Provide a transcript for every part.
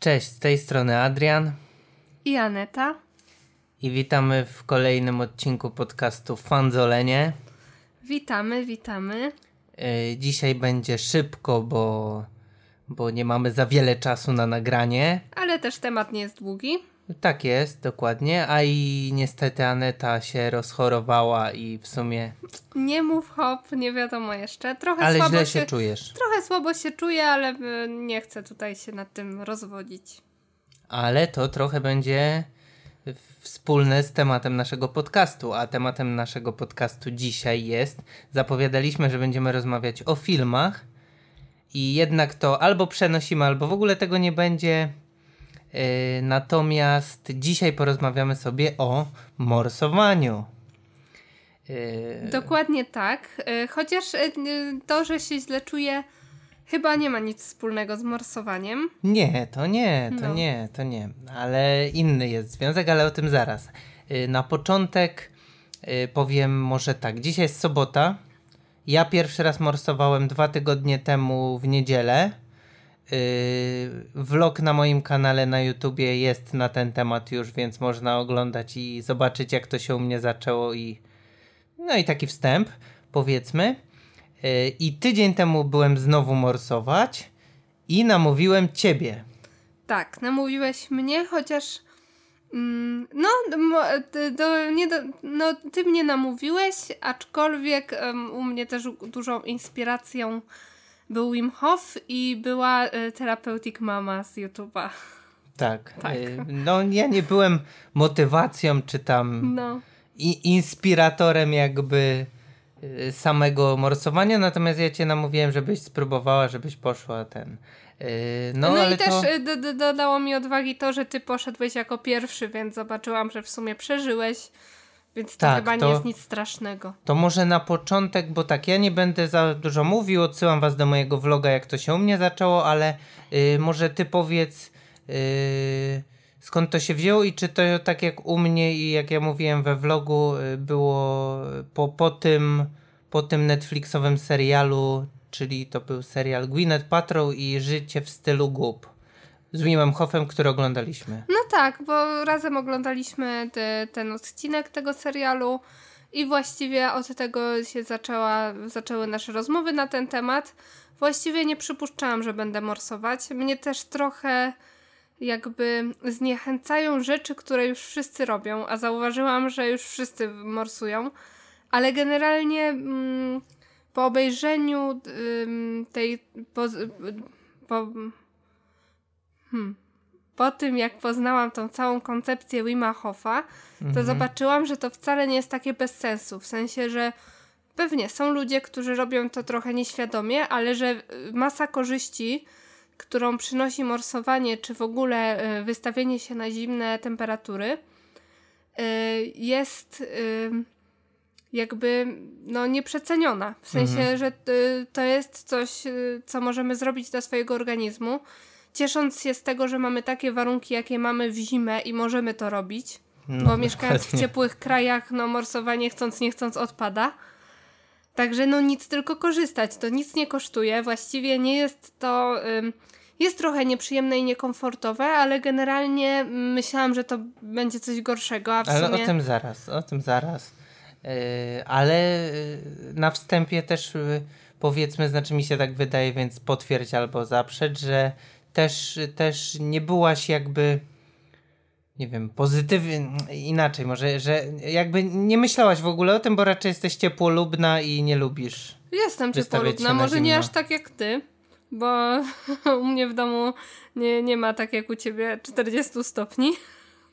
Cześć, z tej strony Adrian i Aneta. I witamy w kolejnym odcinku podcastu Fanzolenie. Witamy, witamy. Yy, dzisiaj będzie szybko, bo, bo nie mamy za wiele czasu na nagranie. Ale też temat nie jest długi. Tak jest, dokładnie. A i niestety Aneta się rozchorowała i w sumie. Nie mów hop, nie wiadomo jeszcze. Trochę ale słabo źle się, się czujesz. Trochę słabo się czuję, ale nie chcę tutaj się nad tym rozwodzić. Ale to trochę będzie wspólne z tematem naszego podcastu, a tematem naszego podcastu dzisiaj jest, zapowiadaliśmy, że będziemy rozmawiać o filmach i jednak to albo przenosimy, albo w ogóle tego nie będzie. Yy, natomiast dzisiaj porozmawiamy sobie o morsowaniu. Yy... Dokładnie tak. Yy, chociaż to, że się źle czuję, chyba nie ma nic wspólnego z morsowaniem. Nie, to nie, to no. nie, to nie. Ale inny jest związek, ale o tym zaraz. Na początek powiem może tak. Dzisiaj jest sobota. Ja pierwszy raz morsowałem dwa tygodnie temu w niedzielę. Yy, vlog na moim kanale na YouTubie jest na ten temat już, więc można oglądać i zobaczyć, jak to się u mnie zaczęło i no i taki wstęp, powiedzmy. Yy, I tydzień temu byłem znowu morsować i namówiłem ciebie. Tak, namówiłeś mnie, chociaż mm, no, do, nie do, no, ty mnie namówiłeś, aczkolwiek um, u mnie też dużą inspiracją był Wim Hof i była y, Therapeutic Mama z YouTube'a. Tak. tak. Y, no ja nie byłem motywacją czy tam no. i, inspiratorem jakby y, samego morsowania, natomiast ja cię namówiłem, żebyś spróbowała, żebyś poszła ten. No, no i też to... dodało mi odwagi to, że ty poszedłeś jako pierwszy, więc zobaczyłam, że w sumie przeżyłeś więc to tak, chyba nie jest nic strasznego. To może na początek, bo tak, ja nie będę za dużo mówił, odsyłam was do mojego vloga, jak to się u mnie zaczęło, ale yy, może ty powiedz, yy, skąd to się wzięło i czy to tak jak u mnie i jak ja mówiłem we vlogu, yy, było po, po, tym, po tym Netflixowym serialu, czyli to był serial Gwyneth Paltrow i Życie w stylu głup z Wimem Hoffem, który oglądaliśmy. No tak, bo razem oglądaliśmy te, ten odcinek tego serialu i właściwie od tego się zaczęła, zaczęły nasze rozmowy na ten temat. Właściwie nie przypuszczałam, że będę morsować. Mnie też trochę jakby zniechęcają rzeczy, które już wszyscy robią, a zauważyłam, że już wszyscy morsują, ale generalnie mm, po obejrzeniu tej po, po, Hmm. Po tym, jak poznałam tą całą koncepcję Wima Hofa, to mhm. zobaczyłam, że to wcale nie jest takie bez sensu. W sensie, że pewnie są ludzie, którzy robią to trochę nieświadomie, ale że y, masa korzyści, którą przynosi morsowanie, czy w ogóle y, wystawienie się na zimne temperatury, y, jest jakby no, nieprzeceniona. W sensie, mhm. że to jest coś, co możemy zrobić dla swojego organizmu ciesząc się z tego, że mamy takie warunki, jakie mamy w zimę i możemy to robić, no, bo mieszkając w ciepłych krajach, no morsowanie chcąc nie chcąc odpada. Także no nic, tylko korzystać. To nic nie kosztuje. Właściwie nie jest to... Ym, jest trochę nieprzyjemne i niekomfortowe, ale generalnie myślałam, że to będzie coś gorszego, a w ale sumie... o tym zaraz, o tym zaraz. Yy, ale yy, na wstępie też yy, powiedzmy, znaczy mi się tak wydaje, więc potwierdź albo zaprzeć, że też, też nie byłaś jakby nie wiem, pozytywnie, inaczej może, że jakby nie myślałaś w ogóle o tym, bo raczej jesteś ciepłolubna i nie lubisz Jestem ciepłolubna, może nie aż tak jak ty, bo u mnie w domu nie, nie ma tak jak u ciebie 40 stopni.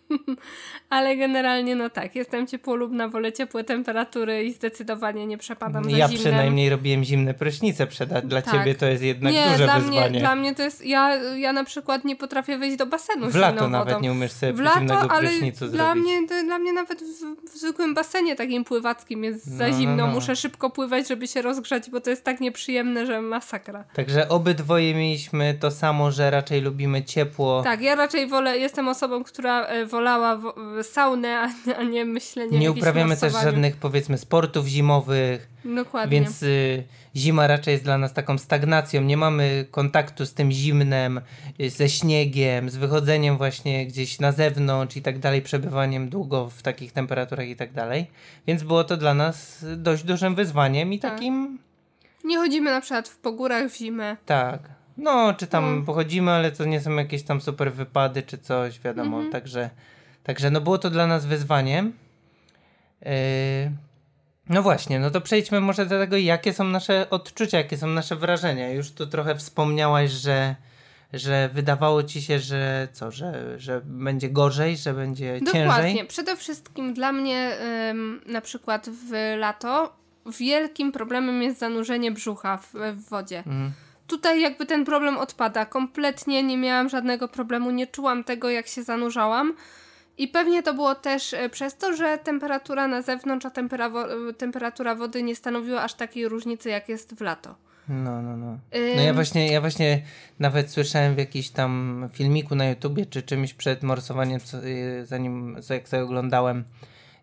Ale generalnie no tak, jestem ciepłolubna, wolę ciepłe temperatury i zdecydowanie nie przepadam za Ja zimnem. przynajmniej robiłem zimne prysznice przed, dla tak. ciebie to jest jednak nie, duże dla wyzwanie. Mnie, dla mnie to jest, ja, ja na przykład nie potrafię wejść do basenu W lato nawet nie umiesz sobie w lato, zimnego ale prysznicu dla zrobić. Mnie, to, dla mnie nawet w, w, zwykłym basenie takim pływackim jest no, za no, zimno. No, Muszę szybko pływać, żeby się rozgrzać, bo to jest tak nieprzyjemne, że masakra. Także obydwoje mieliśmy to samo, że raczej lubimy ciepło. Tak, ja raczej wolę, jestem osobą, która e, wolała saunę, a, nie myślenie Nie uprawiamy też żadnych powiedzmy sportów zimowych. Dokładnie. Więc y, zima raczej jest dla nas taką stagnacją. Nie mamy kontaktu z tym zimnem, y, ze śniegiem, z wychodzeniem właśnie gdzieś na zewnątrz i tak dalej, przebywaniem długo w takich temperaturach i tak dalej. Więc było to dla nas dość dużym wyzwaniem i tak. takim. Nie chodzimy na przykład w pogórach w zimę. Tak. No, czy tam no. pochodzimy, ale to nie są jakieś tam super wypady czy coś, wiadomo. Mhm. Także, także no było to dla nas wyzwaniem. Yy, no właśnie, no to przejdźmy może do tego, jakie są nasze odczucia, jakie są nasze wrażenia. Już tu trochę wspomniałaś, że, że wydawało ci się, że co, że, że będzie gorzej, że będzie Dokładnie. ciężej. Dokładnie. Przede wszystkim dla mnie ym, na przykład w lato wielkim problemem jest zanurzenie brzucha w, w wodzie. Mhm tutaj jakby ten problem odpada. Kompletnie nie miałam żadnego problemu, nie czułam tego, jak się zanurzałam. I pewnie to było też e, przez to, że temperatura na zewnątrz, a tempera wo temperatura wody nie stanowiła aż takiej różnicy, jak jest w lato. No, no, no. No ja właśnie, ja właśnie nawet słyszałem w jakimś tam filmiku na YouTubie, czy czymś przed morsowaniem, co, y, zanim, co jak sobie oglądałem,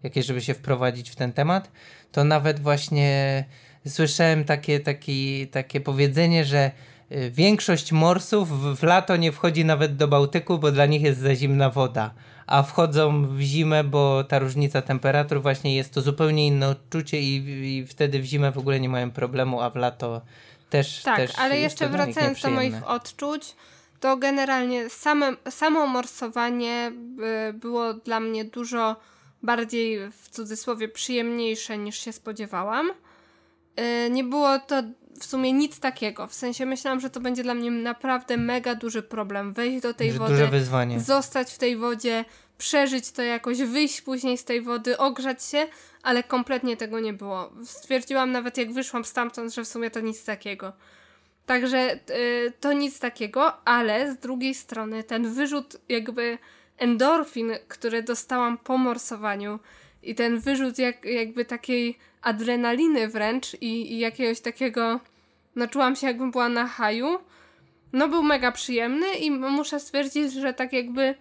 jakieś, żeby się wprowadzić w ten temat, to nawet właśnie słyszałem takie, takie, takie powiedzenie, że y, większość morsów w lato nie wchodzi nawet do Bałtyku, bo dla nich jest za zimna woda. A wchodzą w zimę, bo ta różnica temperatur właśnie jest to zupełnie inne odczucie i, i wtedy w zimę w ogóle nie mają problemu, a w lato też. Tak, też ale jeszcze wracając do moich odczuć, to generalnie same, samo morsowanie y, było dla mnie dużo bardziej w cudzysłowie przyjemniejsze niż się spodziewałam. Y, nie było to w sumie nic takiego. W sensie myślałam, że to będzie dla mnie naprawdę mega duży problem. Wejść do tej że wody, duże wyzwanie. zostać w tej wodzie, przeżyć to jakoś, wyjść później z tej wody, ogrzać się, ale kompletnie tego nie było. Stwierdziłam nawet jak wyszłam stamtąd, że w sumie to nic takiego. Także y, to nic takiego, ale z drugiej strony ten wyrzut jakby endorfin, który dostałam po morsowaniu i ten wyrzut jak, jakby takiej adrenaliny wręcz i, i jakiegoś takiego, no czułam się jakbym była na haju, no był mega przyjemny i muszę stwierdzić, że tak jakby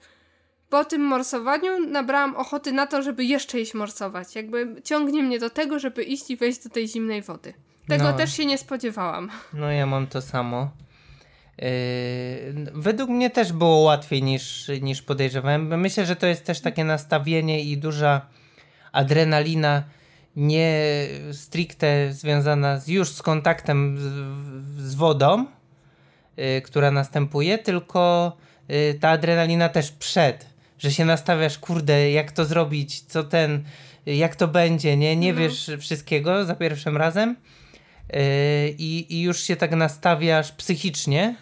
po tym morsowaniu nabrałam ochoty na to, żeby jeszcze iść morsować. Jakby ciągnie mnie do tego, żeby iść i wejść do tej zimnej wody. Tego no, też się nie spodziewałam. No ja mam to samo. Yy, według mnie też było łatwiej niż, niż podejrzewałem. Myślę, że to jest też takie nastawienie i duża adrenalina nie stricte związana z, już z kontaktem z, z wodą, y, która następuje, tylko y, ta adrenalina też przed, że się nastawiasz, kurde, jak to zrobić, co ten, jak to będzie, nie, nie mhm. wiesz wszystkiego za pierwszym razem y, i, i już się tak nastawiasz psychicznie,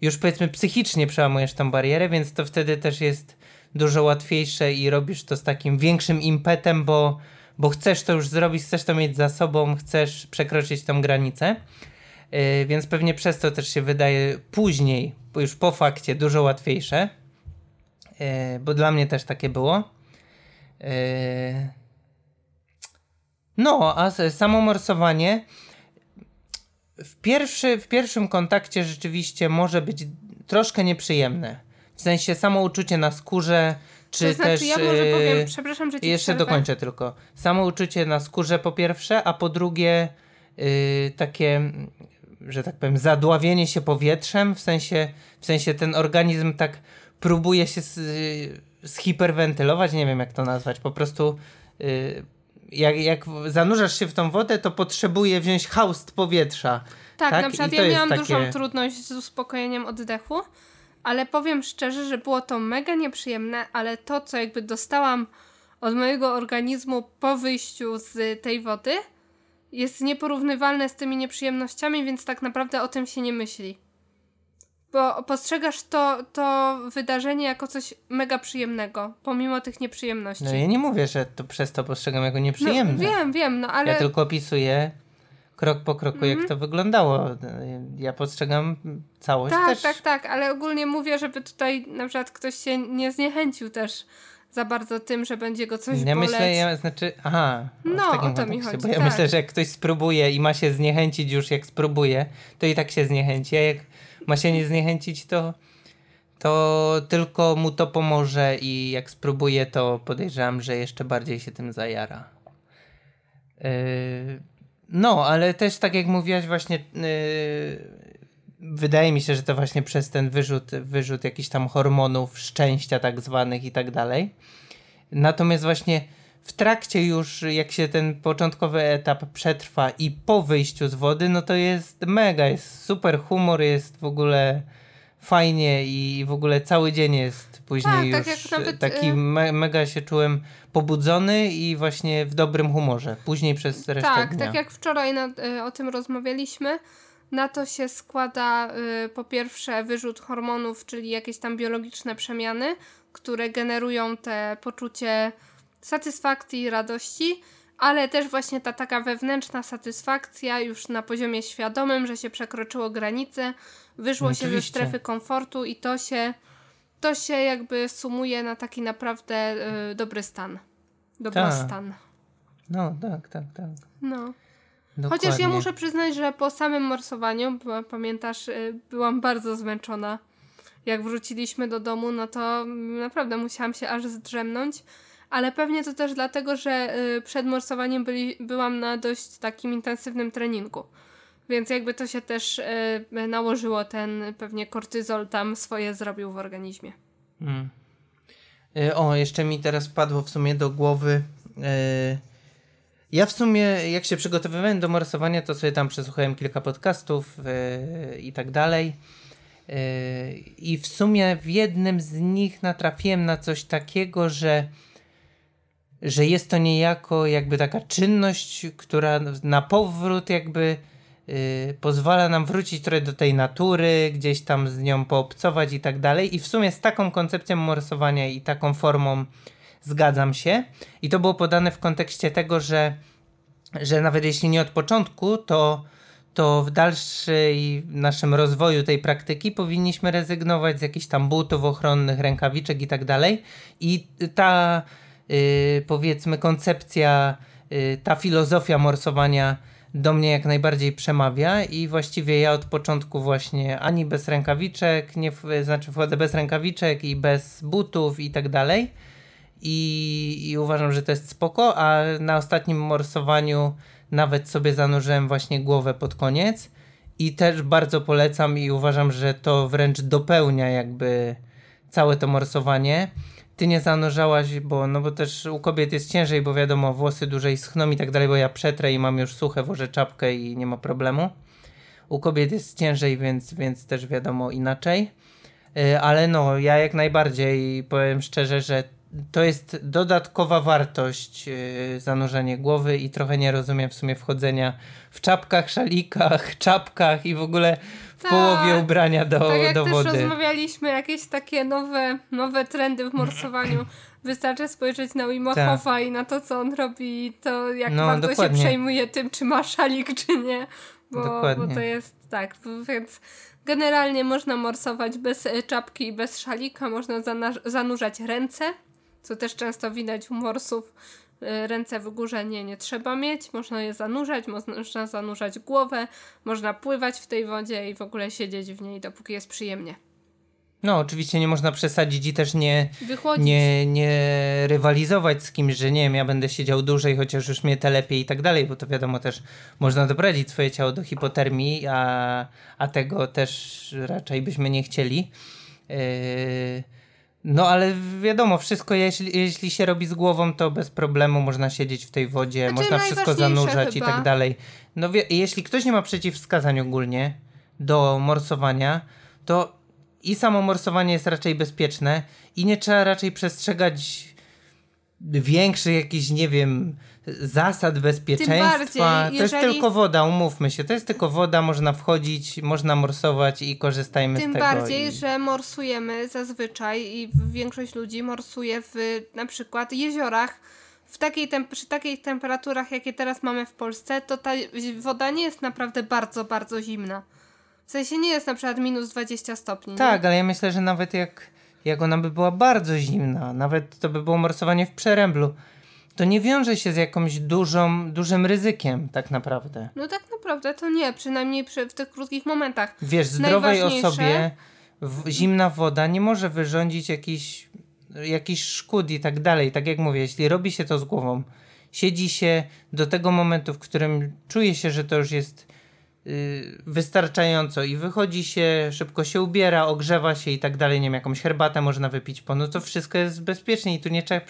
już powiedzmy psychicznie przełamujesz tą barierę, więc to wtedy też jest dużo łatwiejsze i robisz to z takim większym impetem, bo bo chcesz to już zrobić, chcesz to mieć za sobą, chcesz przekroczyć tą granicę. Yy, więc pewnie przez to też się wydaje później, już po fakcie, dużo łatwiejsze. Yy, bo dla mnie też takie było. Yy, no, a samo morsowanie w, pierwszy, w pierwszym kontakcie rzeczywiście może być troszkę nieprzyjemne. W sensie samo uczucie na skórze, czy to znaczy, też, ja może powiem, y, przepraszam, że ci Jeszcze przerwę. dokończę tylko. Samo uczucie na skórze po pierwsze, a po drugie yy, takie, że tak powiem, zadławienie się powietrzem, w sensie, w sensie ten organizm tak próbuje się zhiperwentylować, nie wiem jak to nazwać, po prostu yy, jak, jak zanurzasz się w tą wodę, to potrzebuje wziąć haust powietrza. Tak, tak? na przykład ja miałam takie... dużą trudność z uspokojeniem oddechu ale powiem szczerze, że było to mega nieprzyjemne, ale to, co jakby dostałam od mojego organizmu po wyjściu z tej wody, jest nieporównywalne z tymi nieprzyjemnościami, więc tak naprawdę o tym się nie myśli. Bo postrzegasz to, to wydarzenie jako coś mega przyjemnego, pomimo tych nieprzyjemności. No ja nie mówię, że to przez to postrzegam jako nieprzyjemne. No, wiem, wiem, no ale... Ja tylko opisuję krok po kroku, mm -hmm. jak mhm. to wyglądało. Ja postrzegam całość tak, też. Tak, tak, tak, ale ogólnie mówię, żeby tutaj na przykład ktoś się nie zniechęcił też za bardzo tym, że będzie go coś ja boleć. myślę, ja, znaczy, aha. No, o to mi chodzi. Bo ja tak. myślę, że jak ktoś spróbuje i ma się zniechęcić już jak spróbuje, to i tak się zniechęci, a jak ma się nie zniechęcić, to to tylko mu to pomoże i jak spróbuje, to podejrzewam, że jeszcze bardziej się tym zajara. Yy, no, ale też tak jak mówiłaś właśnie yy, wydaje mi się, że to właśnie przez ten wyrzut, wyrzut jakichś tam hormonów szczęścia tak zwanych i tak dalej. Natomiast właśnie w trakcie już, jak się ten początkowy etap przetrwa i po wyjściu z wody, no to jest mega, jest super humor, jest w ogóle fajnie i w ogóle cały dzień jest później tak, tak już tak nawet, taki y- me mega się czułem pobudzony i właśnie w dobrym humorze. Później przez resztę tak, dnia. Tak, jak wczoraj na, y, o tym rozmawialiśmy, na to się składa y, po pierwsze wyrzut hormonów, czyli jakieś tam biologiczne przemiany, które generują te poczucie satysfakcji i radości, ale też właśnie ta taka wewnętrzna satysfakcja już na poziomie świadomym, że się przekroczyło granice, wyszło Oczywiście. się ze strefy komfortu i to się, to się jakby sumuje na taki naprawdę y, dobry stan. Dobrostan. Ta. No, tak, tak, tak. No. Dokładnie. Chociaż ja muszę przyznać, że po samym morsowaniu, bo pamiętasz, y, byłam bardzo zmęczona. Jak wróciliśmy do domu, no to naprawdę musiałam się aż zdrzemnąć. Ale pewnie to też dlatego, że y, przed morsowaniem byli, byłam na dość takim intensywnym treningu. Więc jakby to się też y, nałożyło, ten pewnie kortyzol tam swoje zrobił w organizmie. Hmm. O, jeszcze mi teraz wpadło w sumie do głowy. Ja w sumie, jak się przygotowywałem do morsowania, to sobie tam przesłuchałem kilka podcastów yy, i tak dalej. Yy, I w sumie w jednym z nich natrafiłem na coś takiego, że, że jest to niejako jakby taka czynność, która na powrót jakby pozwala nam wrócić trochę do tej natury, gdzieś tam z nią poobcować i tak dalej. I w sumie z taką koncepcją morsowania i taką formą zgadzam się. I to było podane w kontekście tego, że, że nawet jeśli nie od początku, to, to w dalszej naszym rozwoju tej praktyki powinniśmy rezygnować z jakichś tam butów ochronnych, rękawiczek i tak dalej. I ta yy, powiedzmy koncepcja, yy, ta filozofia morsowania do mnie jak najbardziej przemawia i właściwie ja od początku właśnie ani bez rękawiczek, nie, znaczy wchodzę bez rękawiczek i bez butów i tak dalej i, i uważam, że to jest spoko, a na ostatnim morsowaniu nawet sobie zanurzyłem właśnie głowę pod koniec i też bardzo polecam i uważam, że to wręcz dopełnia jakby całe to morsowanie. Ty nie zanurzałaś, bo no bo też u kobiet jest ciężej, bo wiadomo, włosy dłużej schną i tak dalej, bo ja przetrę i mam już suche, włożę czapkę i nie ma problemu. U kobiet jest ciężej, więc, więc też wiadomo inaczej. Y, ale no, ja jak najbardziej powiem szczerze, że to jest dodatkowa wartość yy, zanurzenie głowy i trochę nie rozumiem w sumie wchodzenia w czapkach, szalikach, czapkach i w ogóle w tak, połowie ubrania do, tak jak do wody. też rozmawialiśmy, jakieś takie nowe, nowe trendy w morsowaniu. Wystarczy spojrzeć na Wim tak. i na to, co on robi, to jak no, bardzo dokładnie. się przejmuje tym, czy ma szalik, czy nie. Bo, bo to jest tak, więc generalnie można morsować bez e, czapki i bez szalika, można zanurzać ręce co też często widać u morsów. Y, ręce w górze nie, nie trzeba mieć, można je zanurzać, można zanurzać głowę, można pływać w tej wodzie i w ogóle siedzieć w niej, dopóki jest przyjemnie. No, oczywiście nie można przesadzić i też nie, nie, nie rywalizować z kimś, że nie wiem, ja będę siedział dłużej, chociaż już mnie te lepiej i tak dalej, bo to wiadomo też można doprowadzić swoje ciało do hipotermii, a, a tego też raczej byśmy nie chcieli. Yy, no ale wiadomo, wszystko jeśli, jeśli się robi z głową, to bez problemu można siedzieć w tej wodzie, znaczy, można wszystko zanurzać chyba. i tak dalej. No wie, jeśli ktoś nie ma przeciwwskazań ogólnie do morsowania, to i samo morsowanie jest raczej bezpieczne i nie trzeba raczej przestrzegać większych jakichś, nie wiem, zasad bezpieczeństwa. Bardziej, to jest tylko woda, umówmy się. To jest tylko woda, można wchodzić, można morsować i korzystajmy Tym z tego. Tym bardziej, i... że morsujemy zazwyczaj i większość ludzi morsuje w na przykład jeziorach. W takiej przy takich temperaturach, jakie teraz mamy w Polsce, to ta woda nie jest naprawdę bardzo, bardzo zimna. W sensie nie jest na przykład minus 20 stopni. Tak, nie? ale ja myślę, że nawet jak, jak ona by była bardzo zimna, nawet to by było morsowanie w przeręblu, to nie wiąże się z jakimś dużą, dużym ryzykiem tak naprawdę. No tak naprawdę to nie, przynajmniej przy, w tych krótkich momentach. Wiesz, zdrowej osobie w, zimna woda nie może wyrządzić jakichś jakiś szkód i tak dalej. Tak jak mówię, jeśli robi się to z głową, siedzi się do tego momentu, w którym czuje się, że to już jest wystarczająco i wychodzi się, szybko się ubiera, ogrzewa się i tak dalej, nie wiem, jakąś herbatę można wypić po, no to wszystko jest bezpiecznie i tu nie trzeba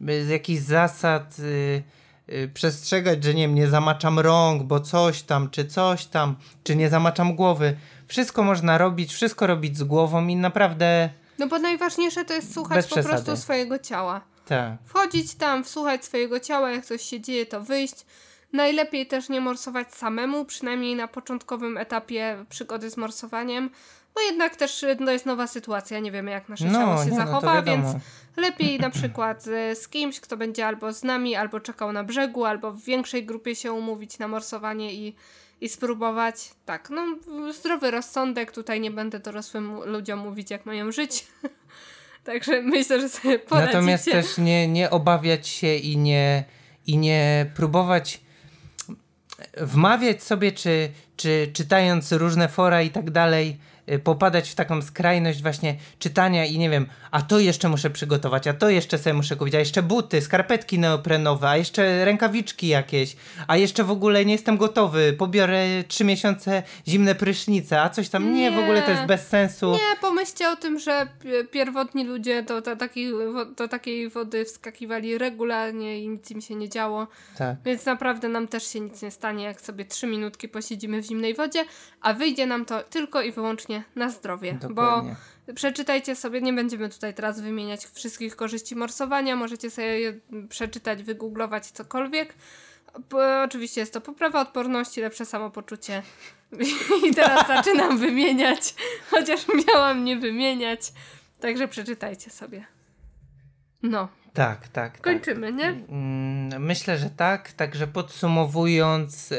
z jakichś zasad yy, yy, przestrzegać, że nie wiem, nie zamaczam rąk, bo coś tam, czy coś tam, czy nie zamaczam głowy. Wszystko można robić, wszystko robić z głową i naprawdę no bo najważniejsze to jest słuchać po prostu swojego ciała. Tak. Wchodzić tam, słuchać swojego ciała, jak coś się dzieje, to wyjść. Najlepiej też nie morsować samemu, przynajmniej na początkowym etapie przygody z morsowaniem, bo jednak też no, jest nowa sytuacja, nie wiemy jak nasze no, ciało się nie, no zachowa, no więc lepiej na przykład z kimś, kto będzie albo z nami, albo czekał na brzegu, albo w większej grupie się umówić na morsowanie i i spróbować. Tak, no zdrowy rozsądek, tutaj nie będę dorosłym ludziom mówić, jak mają żyć. Także myślę, że sobie poradzicie. Natomiast też nie, nie obawiać się i nie, i nie próbować wmawiać sobie, czy, czy czytając różne fora i tak dalej, popadać w taką skrajność właśnie czytania i nie wiem, a to jeszcze muszę przygotować, a to jeszcze sobie muszę kupić, a jeszcze buty, skarpetki neoprenowe, a jeszcze rękawiczki jakieś, a jeszcze w ogóle nie jestem gotowy, pobiorę trzy miesiące zimne prysznice, a coś tam, nie, nie w ogóle to jest bez sensu. Nie, pomyślcie o tym, że pierwotni ludzie do, do, takiej, do takiej wody wskakiwali regularnie i nic im się nie działo, tak. więc naprawdę nam też się nic nie stanie, jak sobie trzy minutki posiedzimy w zimnej wodzie, a wyjdzie nam to tylko i wyłącznie na zdrowie. Dokładnie. Bo przeczytajcie sobie, nie będziemy tutaj teraz wymieniać wszystkich korzyści morsowania, możecie sobie je przeczytać, wygooglować cokolwiek. Oczywiście jest to poprawa odporności, lepsze samopoczucie. I teraz zaczynam wymieniać, chociaż miałam nie wymieniać. Także przeczytajcie sobie. No. Tak, tak. tak. Kończymy, tak. nie? Mm, myślę, że tak. Także podsumowując, yy,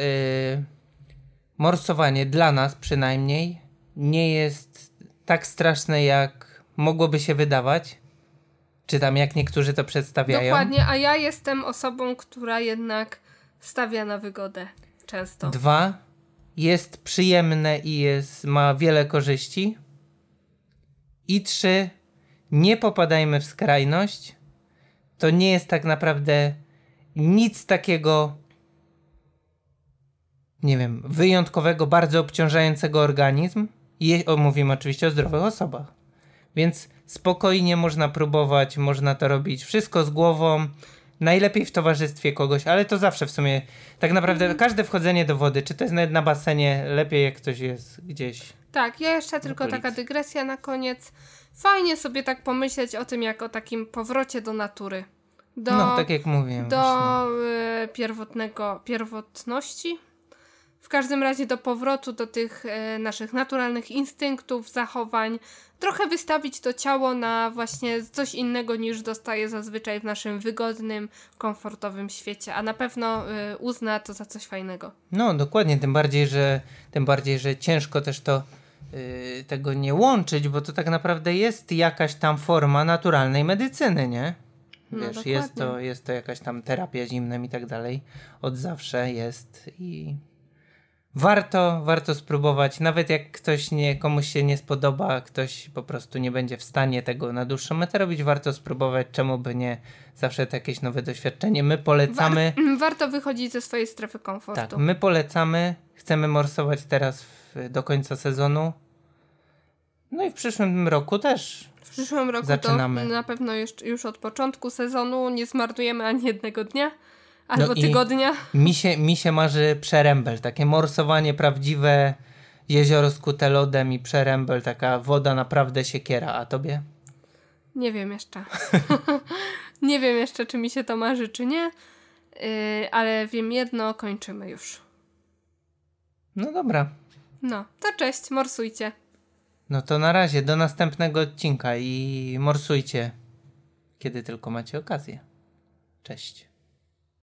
morsowanie dla nas przynajmniej nie jest tak straszne, jak mogłoby się wydawać. Czy tam jak niektórzy to przedstawiają. Dokładnie, a ja jestem osobą, która jednak stawia na wygodę często. Dwa, jest przyjemne i jest, ma wiele korzyści. I trzy, nie popadajmy w skrajność. To nie jest tak naprawdę nic takiego, nie wiem, wyjątkowego, bardzo obciążającego organizm. I mówimy oczywiście o zdrowych osobach. Więc spokojnie można próbować, można to robić wszystko z głową. Najlepiej w towarzystwie kogoś, ale to zawsze w sumie, tak naprawdę mm. każde wchodzenie do wody, czy to jest nawet na basenie, lepiej jak ktoś jest gdzieś. Tak, ja jeszcze tylko taka dygresja na koniec. Fajnie sobie tak pomyśleć o tym, jak o takim powrocie do natury. Do, no, tak jak mówiłem. Do y, pierwotnego, pierwotności, w każdym razie do powrotu do tych e, naszych naturalnych instynktów, zachowań, trochę wystawić to ciało na właśnie coś innego niż dostaje zazwyczaj w naszym wygodnym, komfortowym świecie, a na pewno e, uzna to za coś fajnego. No, dokładnie, tym bardziej, że tym bardziej, że ciężko też to yy, tego nie łączyć, bo to tak naprawdę jest jakaś tam forma naturalnej medycyny, nie? No, Wiesz, no, jest, to, jest to jakaś tam terapia zimnem i tak dalej. Od zawsze jest i warto, warto spróbować, nawet jak ktoś nie, komuś się nie spodoba, ktoś po prostu nie będzie w stanie tego na dłuższą metę robić, warto spróbować, czemu by nie, zawsze to jakieś nowe doświadczenie. My polecamy... War warto wychodzić ze swojej strefy komfortu. Tak, my polecamy, chcemy morsować teraz w, do końca sezonu, no i w przyszłym roku też. W przyszłym roku Zaczynamy. to na pewno już, już od początku sezonu nie zmarnujemy ani jednego dnia. Albo no tygodnia. Mi się, mi się marzy przerębel, takie morsowanie prawdziwe, jezioro skute lodem i przerębel, taka woda naprawdę siekiera, a tobie? Nie wiem jeszcze. nie wiem jeszcze, czy mi się to marzy, czy nie, yy, ale wiem jedno, kończymy już. No dobra. No, to cześć, morsujcie. No to na razie, do następnego odcinka i morsujcie, kiedy tylko macie okazję. Cześć.